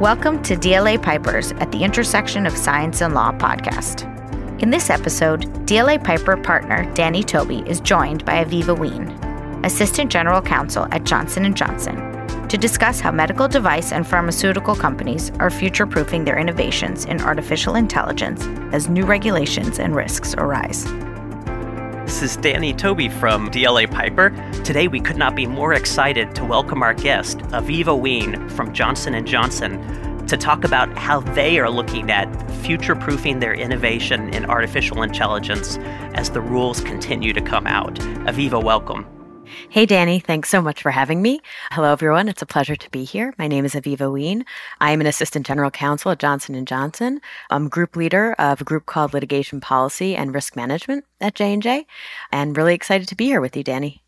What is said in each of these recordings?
Welcome to DLA Pipers at the intersection of science and law podcast. In this episode, DLA Piper partner Danny Tobey is joined by Aviva Wien, Assistant General Counsel at Johnson & Johnson, to discuss how medical device and pharmaceutical companies are future-proofing their innovations in artificial intelligence as new regulations and risks arise. This is Danny Tobey from DLA Piper. Today we could not be more excited to welcome our guest, Aviva Wien from Johnson & Johnson, to talk about how they are looking at future-proofing their innovation in artificial intelligence as the rules continue to come out. Aviva, welcome. Hey, Danny. Thanks so much for having me. Hello, everyone. It's a pleasure to be here. My name is Aviva Wien. I am an assistant general counsel at Johnson & Johnson. I'm group leader of a group called Litigation Policy and Risk Management at J&J, and really excited to be here with you, Danny.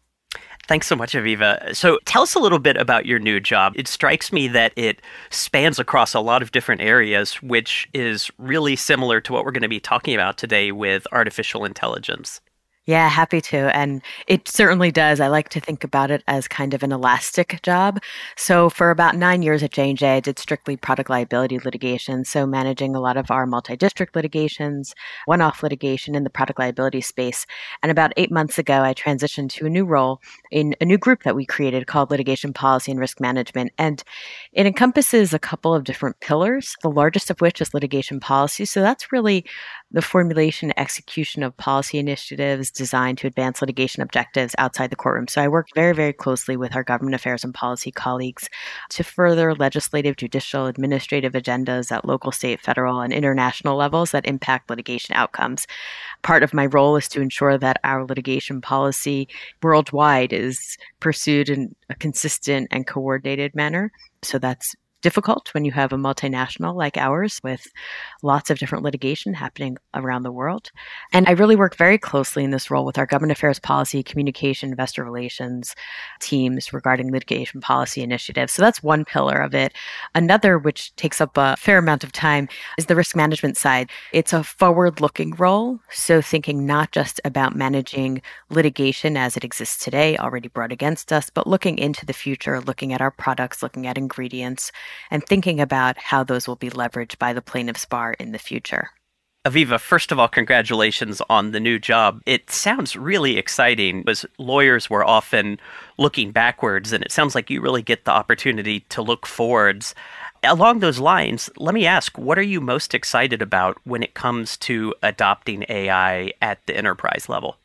Thanks so much, Aviva. So, tell us a little bit about your new job. It strikes me that it spans across a lot of different areas, which is really similar to what we're going to be talking about today with artificial intelligence. Yeah, happy to. And it certainly does. I like to think about it as kind of an elastic job. So for about nine years at J&J, I did strictly product liability litigation. So managing a lot of our multi-district litigations, one-off litigation in the product liability space. And about eight months ago, I transitioned to a new role in a new group that we created called Litigation Policy and Risk Management. And it encompasses a couple of different pillars, the largest of which is litigation policy. So that's really the formulation and execution of policy initiatives designed to advance litigation objectives outside the courtroom. So I work very, very closely with our government affairs and policy colleagues to further legislative, judicial, administrative agendas at local, state, federal, and international levels that impact litigation outcomes. Part of my role is to ensure that our litigation policy worldwide is pursued in a consistent and coordinated manner. So that's difficult when you have a multinational like ours with lots of different litigation happening around the world. And I really work very closely in this role with our government affairs policy, communication, investor relations teams regarding litigation policy initiatives. So that's one pillar of it. Another, which takes up a fair amount of time, is the risk management side. It's a forward looking role. So thinking not just about managing litigation as it exists today, already brought against us, but looking into the future, looking at our products, looking at ingredients and thinking about how those will be leveraged by the plaintiff's bar in the future. Aviva, first of all, congratulations on the new job. It sounds really exciting as lawyers were often looking backwards, and it sounds like you really get the opportunity to look forwards. Along those lines, let me ask what are you most excited about when it comes to adopting AI at the enterprise level?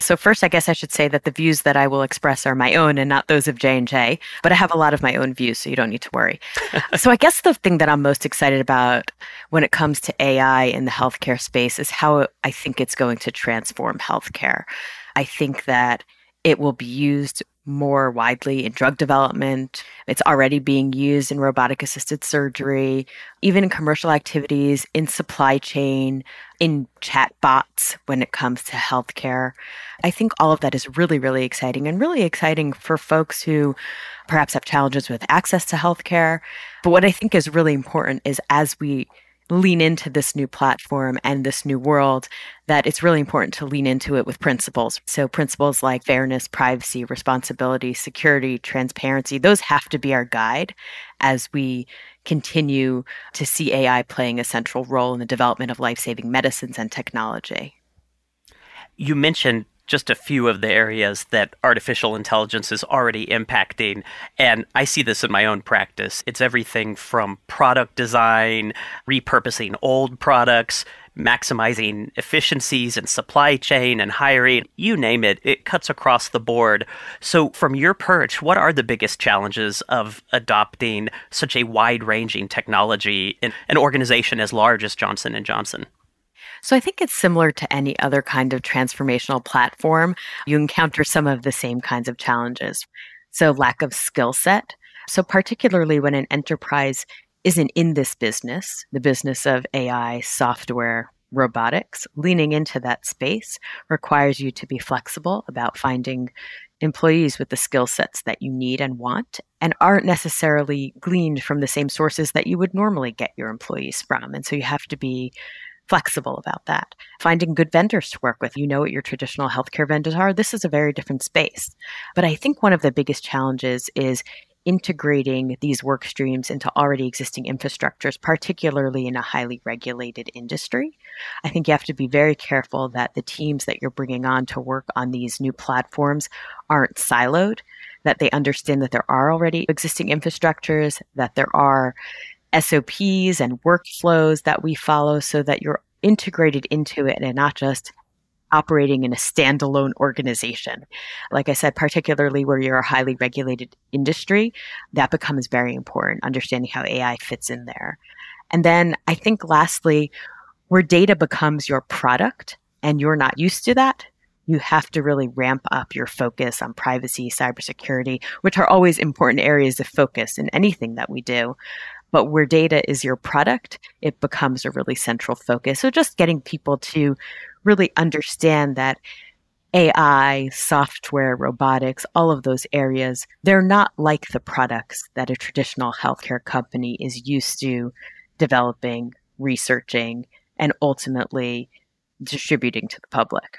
So first, I guess I should say that the views that I will express are my own and not those of J&J, but I have a lot of my own views, so you don't need to worry. so I guess the thing that I'm most excited about when it comes to AI in the healthcare space is how I think it's going to transform healthcare. I think that it will be used more widely in drug development. It's already being used in robotic assisted surgery, even in commercial activities, in supply chain, in chat bots when it comes to healthcare. I think all of that is really, really exciting and really exciting for folks who perhaps have challenges with access to healthcare. But what I think is really important is as we lean into this new platform and this new world that it's really important to lean into it with principles. So, principles like fairness, privacy, responsibility, security, transparency, those have to be our guide as we continue to see AI playing a central role in the development of life saving medicines and technology. You mentioned just a few of the areas that artificial intelligence is already impacting. And I see this in my own practice. It's everything from product design, repurposing old products, maximizing efficiencies and supply chain and hiring, you name it, it cuts across the board. So from your perch, what are the biggest challenges of adopting such a wide-ranging technology in an organization as large as Johnson & Johnson? So I think it's similar to any other kind of transformational platform. You encounter some of the same kinds of challenges. So lack of skill set. So particularly when an enterprise isn't in this business, the business of AI, software, robotics, leaning into that space requires you to be flexible about finding employees with the skill sets that you need and want and aren't necessarily gleaned from the same sources that you would normally get your employees from. And so you have to be flexible about that. Finding good vendors to work with. You know what your traditional healthcare vendors are. This is a very different space. But I think one of the biggest challenges is integrating these work streams into already existing infrastructures, particularly in a highly regulated industry. I think you have to be very careful that the teams that you're bringing on to work on these new platforms aren't siloed, that they understand that there are already existing infrastructures, that there are SOPs and workflows that we follow so that you're integrated into it and not just operating in a standalone organization. Like I said, particularly where you're a highly regulated industry, that becomes very important, understanding how AI fits in there. And then I think lastly, where data becomes your product and you're not used to that, you have to really ramp up your focus on privacy, cybersecurity, which are always important areas of focus in anything that we do. But where data is your product, it becomes a really central focus. So just getting people to really understand that AI, software, robotics, all of those areas, they're not like the products that a traditional healthcare company is used to developing, researching, and ultimately distributing to the public.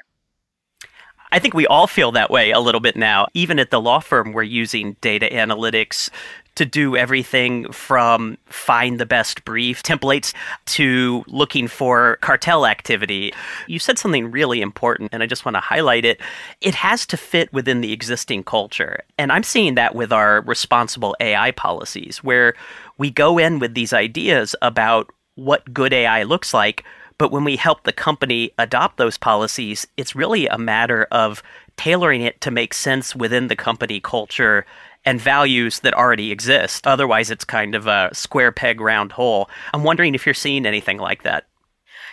I think we all feel that way a little bit now. Even at the law firm, we're using data analytics to do everything from find the best brief templates to looking for cartel activity. You said something really important, and I just want to highlight it. It has to fit within the existing culture. And I'm seeing that with our responsible AI policies, where we go in with these ideas about what good AI looks like but when we help the company adopt those policies, it's really a matter of tailoring it to make sense within the company culture and values that already exist. Otherwise, it's kind of a square peg, round hole. I'm wondering if you're seeing anything like that.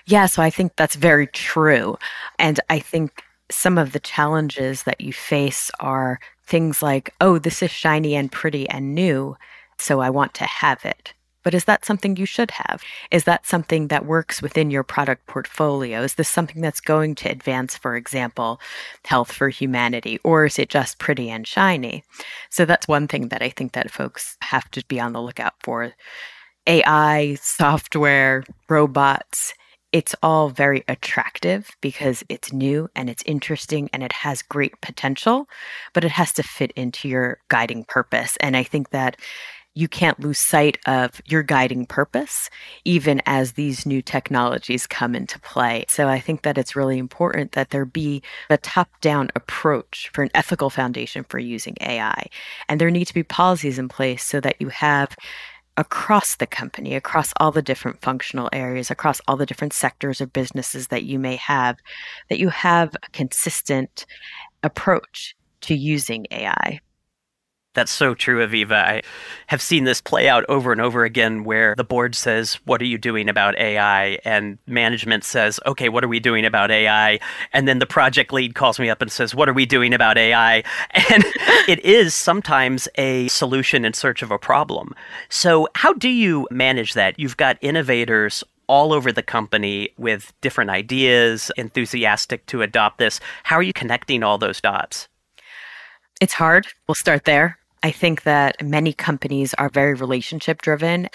Yeah, so I think that's very true. And I think some of the challenges that you face are things like, oh, this is shiny and pretty and new, so I want to have it. But is that something you should have? Is that something that works within your product portfolio? Is this something that's going to advance, for example, health for humanity? Or is it just pretty and shiny? So that's one thing that I think that folks have to be on the lookout for. AI, software, robots, it's all very attractive because it's new and it's interesting and it has great potential, but it has to fit into your guiding purpose. And I think that you can't lose sight of your guiding purpose, even as these new technologies come into play. So I think that it's really important that there be a top down approach for an ethical foundation for using AI. And there need to be policies in place so that you have across the company, across all the different functional areas, across all the different sectors or businesses that you may have, that you have a consistent approach to using AI. That's so true, Aviva. I have seen this play out over and over again where the board says, What are you doing about AI? And management says, Okay, what are we doing about AI? And then the project lead calls me up and says, What are we doing about AI? And it is sometimes a solution in search of a problem. So, how do you manage that? You've got innovators all over the company with different ideas, enthusiastic to adopt this. How are you connecting all those dots? It's hard. We'll start there. I think that many companies are very relationship driven.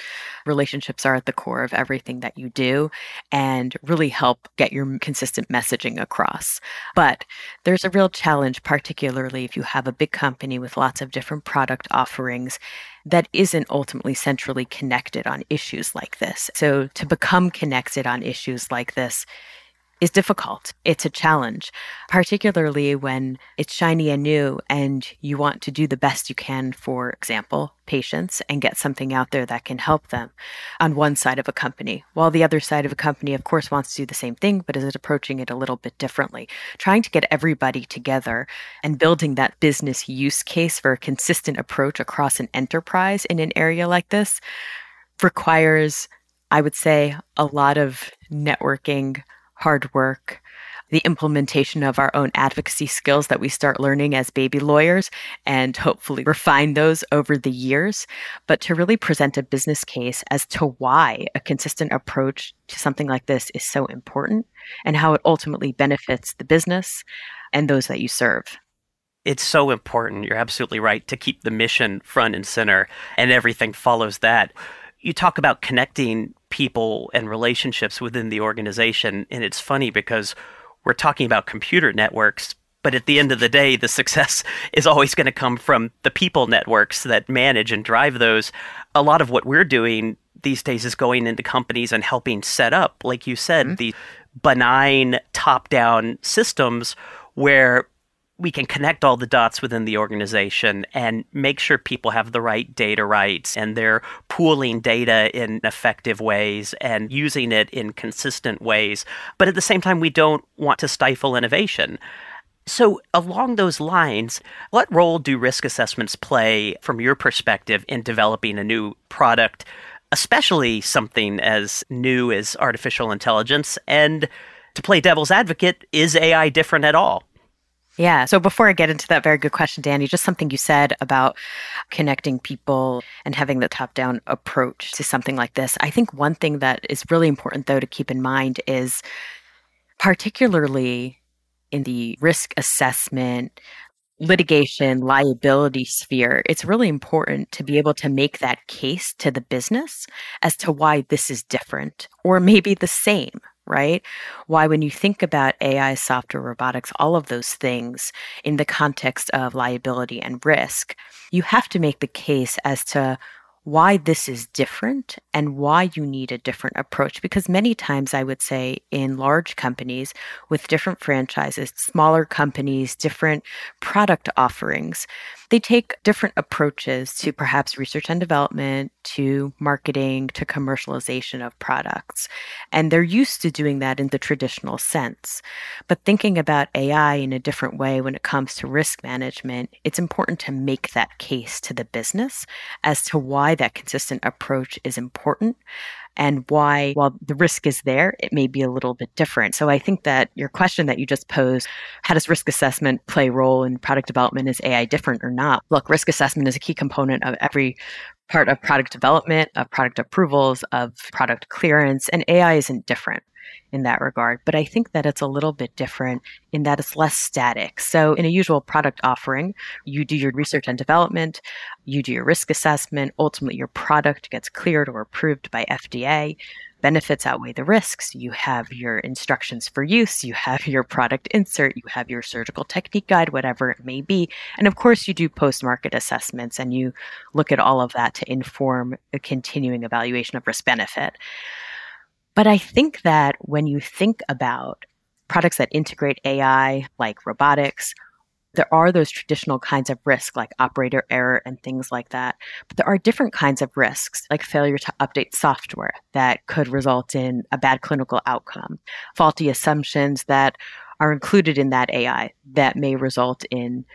Relationships are at the core of everything that you do and really help get your consistent messaging across. But there's a real challenge, particularly if you have a big company with lots of different product offerings that isn't ultimately centrally connected on issues like this. So to become connected on issues like this, is difficult. It's a challenge, particularly when it's shiny and new and you want to do the best you can, for example, patients and get something out there that can help them on one side of a company, while the other side of a company, of course, wants to do the same thing, but is approaching it a little bit differently. Trying to get everybody together and building that business use case for a consistent approach across an enterprise in an area like this requires, I would say, a lot of networking hard work, the implementation of our own advocacy skills that we start learning as baby lawyers and hopefully refine those over the years, but to really present a business case as to why a consistent approach to something like this is so important and how it ultimately benefits the business and those that you serve it's so important. You're absolutely right to keep the mission front and center, and everything follows that. You talk about connecting people and relationships within the organization. And it's funny because we're talking about computer networks, But at the end of the day, the success is always going to come from the people networks that manage and drive those. A lot of what we're doing these days is going into companies and helping set up, like you said, mm-hmm. the benign top down systems where we can connect all the dots within the organization and make sure people have the right data rights and they're pooling data in effective ways and using it in consistent ways. But at the same time, we don't want to stifle innovation. So, along those lines, what role do risk assessments play from your perspective in developing a new product, especially something as new as artificial intelligence? And to play devil's advocate, is AI different at all? Yeah. So before I get into that very good question, Danny, just something you said about connecting people and having the top down approach to something like this. I think one thing that is really important, though, to keep in mind is particularly in the risk assessment, litigation, liability sphere, it's really important to be able to make that case to the business as to why this is different or maybe the same, right? Why, when you think about AI, software, robotics, all of those things in the context of liability and risk, you have to make the case as to why this is different and why you need a different approach. Because many times I would say in large companies with different franchises, smaller companies, different product offerings, they take different approaches to perhaps research and development, to marketing, to commercialization of products. And they're used to doing that in the traditional sense. But thinking about AI in a different way when it comes to risk management, it's important to make that case to the business as to why that consistent approach is important and why, while the risk is there, it may be a little bit different. So I think that your question that you just posed, how does risk assessment play a role in product development? Is AI different or not? Look, risk assessment is a key component of every part of product development, of product approvals, of product clearance, and AI isn't different in that regard. But I think that it's a little bit different in that it's less static. So, in a usual product offering, you do your research and development, you do your risk assessment, ultimately, your product gets cleared or approved by FDA. Benefits outweigh the risks. You have your instructions for use, you have your product insert, you have your surgical technique guide, whatever it may be. And of course, you do post market assessments and you look at all of that to inform a continuing evaluation of risk benefit. But I think that when you think about products that integrate AI, like robotics, there are those traditional kinds of risk like operator error and things like that. But there are different kinds of risks like failure to update software that could result in a bad clinical outcome, faulty assumptions that are included in that AI that may result in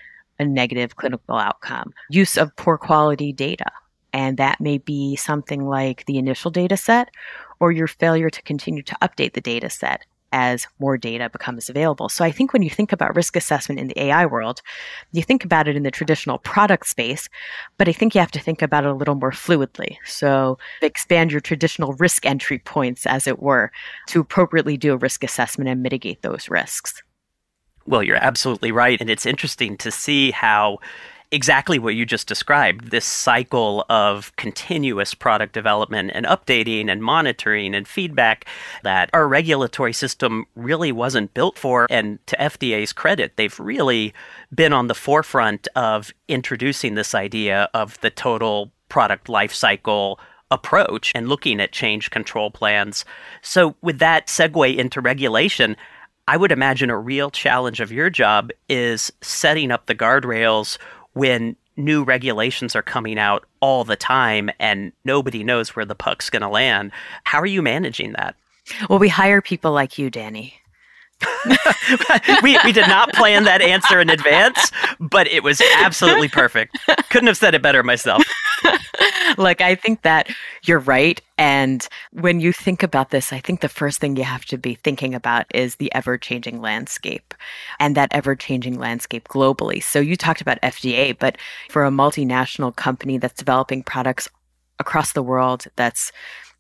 a negative clinical outcome, use of poor quality data. And that may be something like the initial data set or your failure to continue to update the data set as more data becomes available. So I think when you think about risk assessment in the AI world, you think about it in the traditional product space, but I think you have to think about it a little more fluidly. So expand your traditional risk entry points, as it were, to appropriately do a risk assessment and mitigate those risks. Well, you're absolutely right. And it's interesting to see how exactly what you just described this cycle of continuous product development and updating and monitoring and feedback that our regulatory system really wasn't built for. And to FDA's credit, they've really been on the forefront of introducing this idea of the total product life cycle approach and looking at change control plans. So, with that segue into regulation, I would imagine a real challenge of your job is setting up the guardrails when new regulations are coming out all the time and nobody knows where the puck's going to land. How are you managing that? Well, we hire people like you, Danny. we, we did not plan that answer in advance, but it was absolutely perfect. Couldn't have said it better myself. Look, I think that you're right. And when you think about this, I think the first thing you have to be thinking about is the ever changing landscape and that ever changing landscape globally. So you talked about FDA, but for a multinational company that's developing products across the world, that's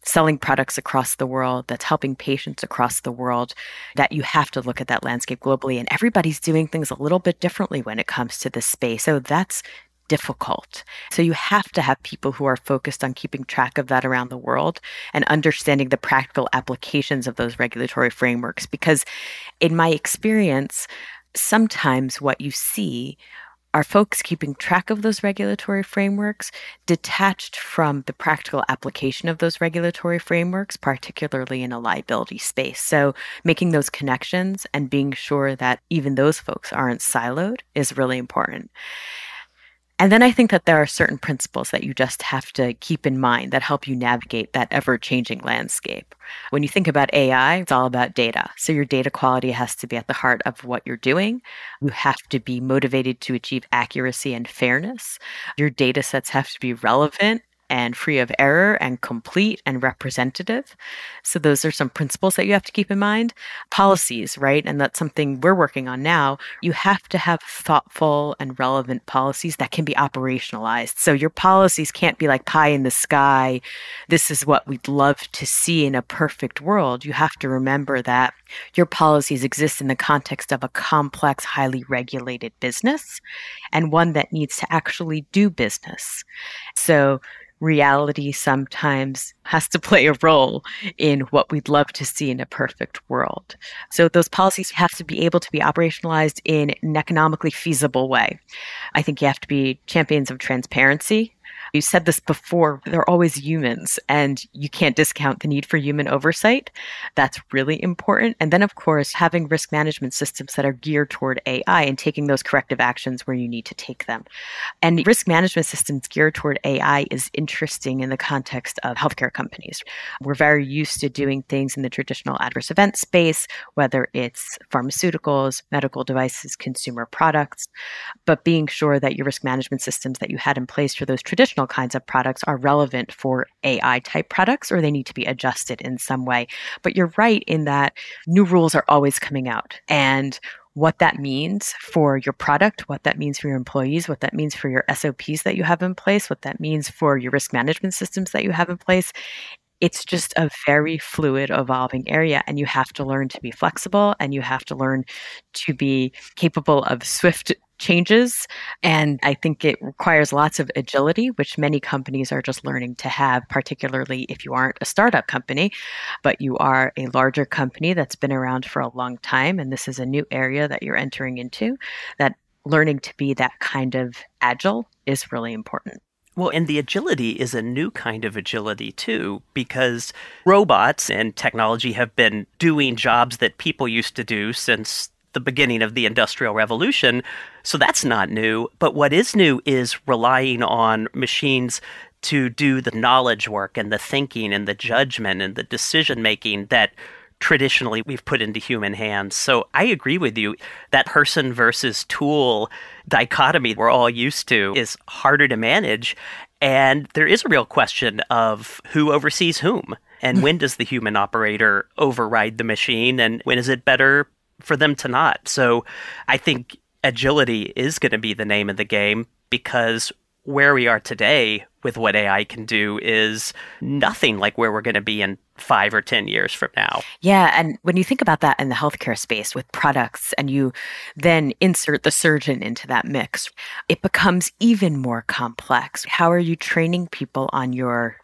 selling products across the world, that's helping patients across the world, that you have to look at that landscape globally. And everybody's doing things a little bit differently when it comes to this space. So that's difficult. So you have to have people who are focused on keeping track of that around the world and understanding the practical applications of those regulatory frameworks. Because in my experience, sometimes what you see are folks keeping track of those regulatory frameworks detached from the practical application of those regulatory frameworks, particularly in a liability space? So, making those connections and being sure that even those folks aren't siloed is really important. And then I think that there are certain principles that you just have to keep in mind that help you navigate that ever changing landscape. When you think about AI, it's all about data. So your data quality has to be at the heart of what you're doing. You have to be motivated to achieve accuracy and fairness. Your data sets have to be relevant and free of error and complete and representative. So, those are some principles that you have to keep in mind. Policies, right? And that's something we're working on now. You have to have thoughtful and relevant policies that can be operationalized. So, your policies can't be like pie in the sky. This is what we'd love to see in a perfect world. You have to remember that your policies exist in the context of a complex, highly regulated business and one that needs to actually do business. So, reality sometimes has to play a role in what we'd love to see in a perfect world. So those policies have to be able to be operationalized in an economically feasible way. I think you have to be champions of transparency you said this before, they're always humans, and you can't discount the need for human oversight. That's really important. And then, of course, having risk management systems that are geared toward AI and taking those corrective actions where you need to take them. And risk management systems geared toward AI is interesting in the context of healthcare companies. We're very used to doing things in the traditional adverse event space, whether it's pharmaceuticals, medical devices, consumer products, but being sure that your risk management systems that you had in place for those traditional traditional kinds of products are relevant for AI type products or they need to be adjusted in some way. But you're right in that new rules are always coming out. And what that means for your product, what that means for your employees, what that means for your SOPs that you have in place, what that means for your risk management systems that you have in place. It's just a very fluid, evolving area, and you have to learn to be flexible and you have to learn to be capable of swift changes. And I think it requires lots of agility, which many companies are just learning to have, particularly if you aren't a startup company, but you are a larger company that's been around for a long time. And this is a new area that you're entering into, that learning to be that kind of agile is really important. Well, and the agility is a new kind of agility too, because robots and technology have been doing jobs that people used to do since the beginning of the Industrial Revolution. So that's not new. But what is new is relying on machines to do the knowledge work and the thinking and the judgment and the decision making that traditionally we've put into human hands. So I agree with you. That person versus tool dichotomy we're all used to is harder to manage. And there is a real question of who oversees whom. And hmm. when does the human operator override the machine? And when is it better for them to not. So I think agility is going to be the name of the game because where we are today with what AI can do is nothing like where we're going to be in five or 10 years from now. Yeah. And when you think about that in the healthcare space with products and you then insert the surgeon into that mix, it becomes even more complex. How are you training people on your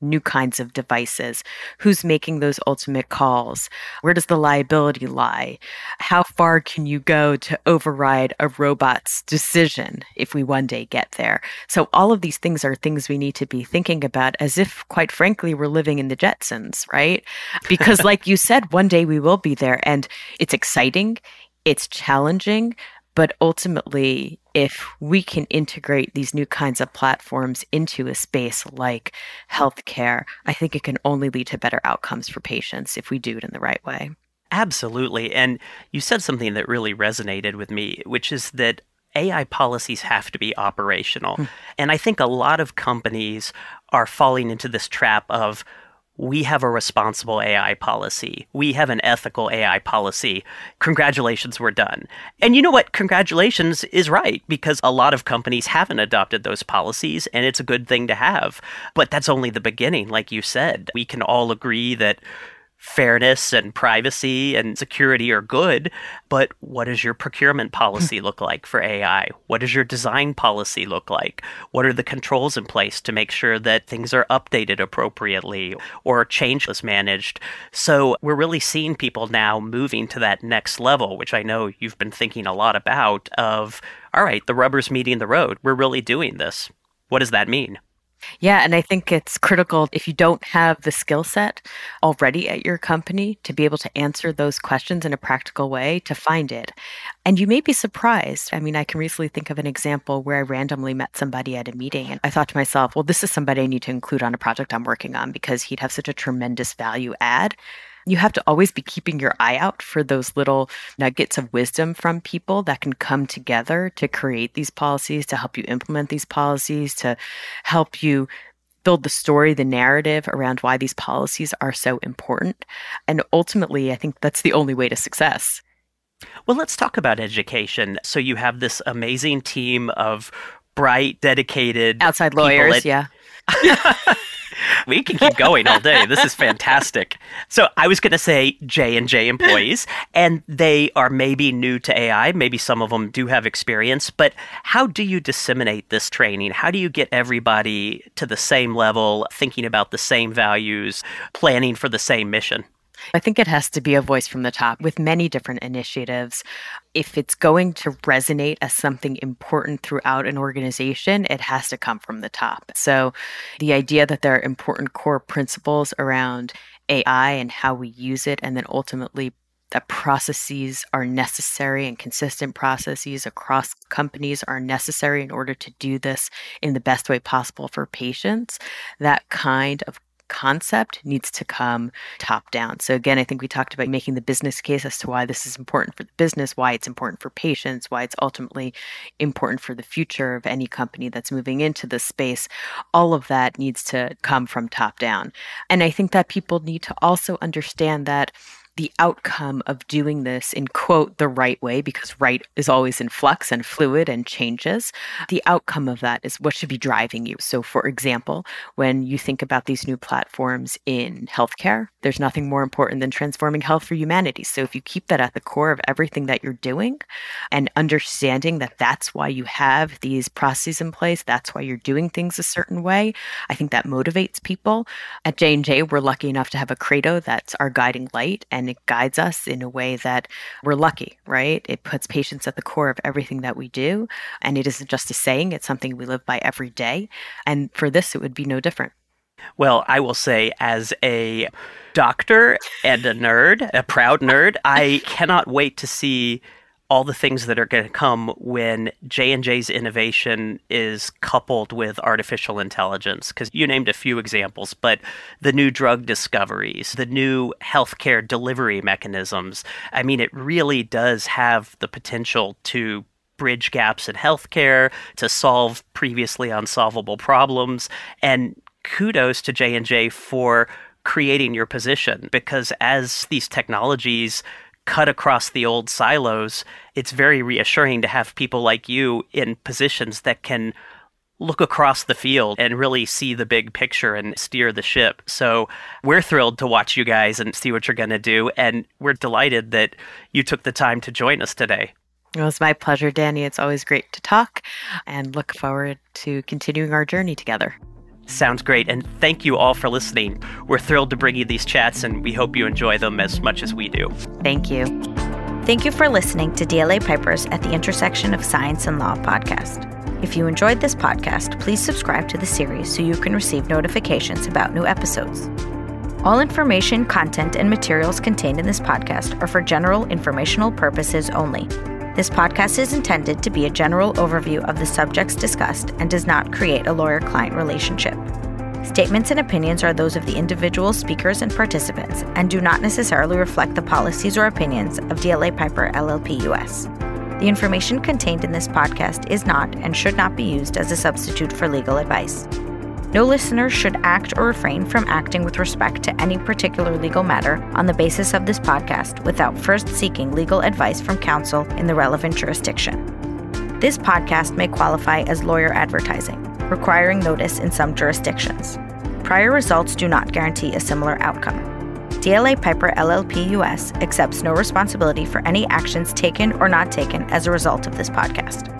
new kinds of devices? Who's making those ultimate calls? Where does the liability lie? How far can you go to override a robot's decision if we one day get there? So, all of these things are things we need to be thinking about as if, quite frankly, we're living in the Jetsons, right? Because, like you said, one day we will be there and it's exciting, it's challenging, but ultimately, if we can integrate these new kinds of platforms into a space like healthcare, I think it can only lead to better outcomes for patients if we do it in the right way. Absolutely. And you said something that really resonated with me, which is that AI policies have to be operational. Mm. And I think a lot of companies are falling into this trap of, we have a responsible AI policy. We have an ethical AI policy. Congratulations, we're done. And you know what? Congratulations is right because a lot of companies haven't adopted those policies and it's a good thing to have. But that's only the beginning, like you said. We can all agree that fairness and privacy and security are good, but what does your procurement policy hmm. look like for AI? What does your design policy look like? What are the controls in place to make sure that things are updated appropriately or change is managed? So we're really seeing people now moving to that next level, which I know you've been thinking a lot about of, all right, the rubber's meeting the road. We're really doing this. What does that mean? Yeah, and I think it's critical if you don't have the skill set already at your company to be able to answer those questions in a practical way to find it. And you may be surprised. I mean, I can recently think of an example where I randomly met somebody at a meeting and I thought to myself, well, this is somebody I need to include on a project I'm working on because he'd have such a tremendous value add you have to always be keeping your eye out for those little nuggets of wisdom from people that can come together to create these policies, to help you implement these policies, to help you build the story, the narrative around why these policies are so important. And ultimately, I think that's the only way to success. Well, let's talk about education. So you have this amazing team of bright, dedicated outside lawyers, at- yeah. we can keep going all day. This is fantastic. So I was going to say J and J employees, and they are maybe new to AI. Maybe some of them do have experience, but how do you disseminate this training? How do you get everybody to the same level, thinking about the same values, planning for the same mission? I think it has to be a voice from the top with many different initiatives. If it's going to resonate as something important throughout an organization, it has to come from the top. So the idea that there are important core principles around AI and how we use it, and then ultimately that processes are necessary and consistent processes across companies are necessary in order to do this in the best way possible for patients. That kind of concept needs to come top down. So, again, I think we talked about making the business case as to why this is important for the business, why it's important for patients, why it's ultimately important for the future of any company that's moving into this space. All of that needs to come from top down. And I think that people need to also understand that the outcome of doing this in quote the right way because right is always in flux and fluid and changes. The outcome of that is what should be driving you. So for example when you think about these new platforms in healthcare there's nothing more important than transforming health for humanity. So if you keep that at the core of everything that you're doing and understanding that that's why you have these processes in place that's why you're doing things a certain way i think that motivates people. At j&j we're lucky enough to have a credo that's our guiding light and and it guides us in a way that we're lucky, right? It puts patients at the core of everything that we do. And it isn't just a saying, it's something we live by every day. And for this, it would be no different. Well, I will say, as a doctor and a nerd, a proud nerd, I cannot wait to see all the things that are going to come when J&J's innovation is coupled with artificial intelligence because you named a few examples but the new drug discoveries the new healthcare delivery mechanisms I mean it really does have the potential to bridge gaps in healthcare to solve previously unsolvable problems and kudos to J&J for creating your position because as these technologies cut across the old silos, it's very reassuring to have people like you in positions that can look across the field and really see the big picture and steer the ship. So we're thrilled to watch you guys and see what you're going to do. And we're delighted that you took the time to join us today. It was my pleasure, Danny. It's always great to talk and look forward to continuing our journey together. Sounds great. And thank you all for listening. We're thrilled to bring you these chats, and we hope you enjoy them as much as we do. Thank you. Thank you for listening to DLA Pipers at the Intersection of Science and Law podcast. If you enjoyed this podcast, please subscribe to the series so you can receive notifications about new episodes. All information, content, and materials contained in this podcast are for general informational purposes only this podcast is intended to be a general overview of the subjects discussed and does not create a lawyer client relationship. Statements and opinions are those of the individual speakers and participants and do not necessarily reflect the policies or opinions of DLA Piper LLP US. The information contained in this podcast is not and should not be used as a substitute for legal advice. No listener should act or refrain from acting with respect to any particular legal matter on the basis of this podcast without first seeking legal advice from counsel in the relevant jurisdiction. This podcast may qualify as lawyer advertising, requiring notice in some jurisdictions. Prior results do not guarantee a similar outcome. DLA Piper LLP US accepts no responsibility for any actions taken or not taken as a result of this podcast.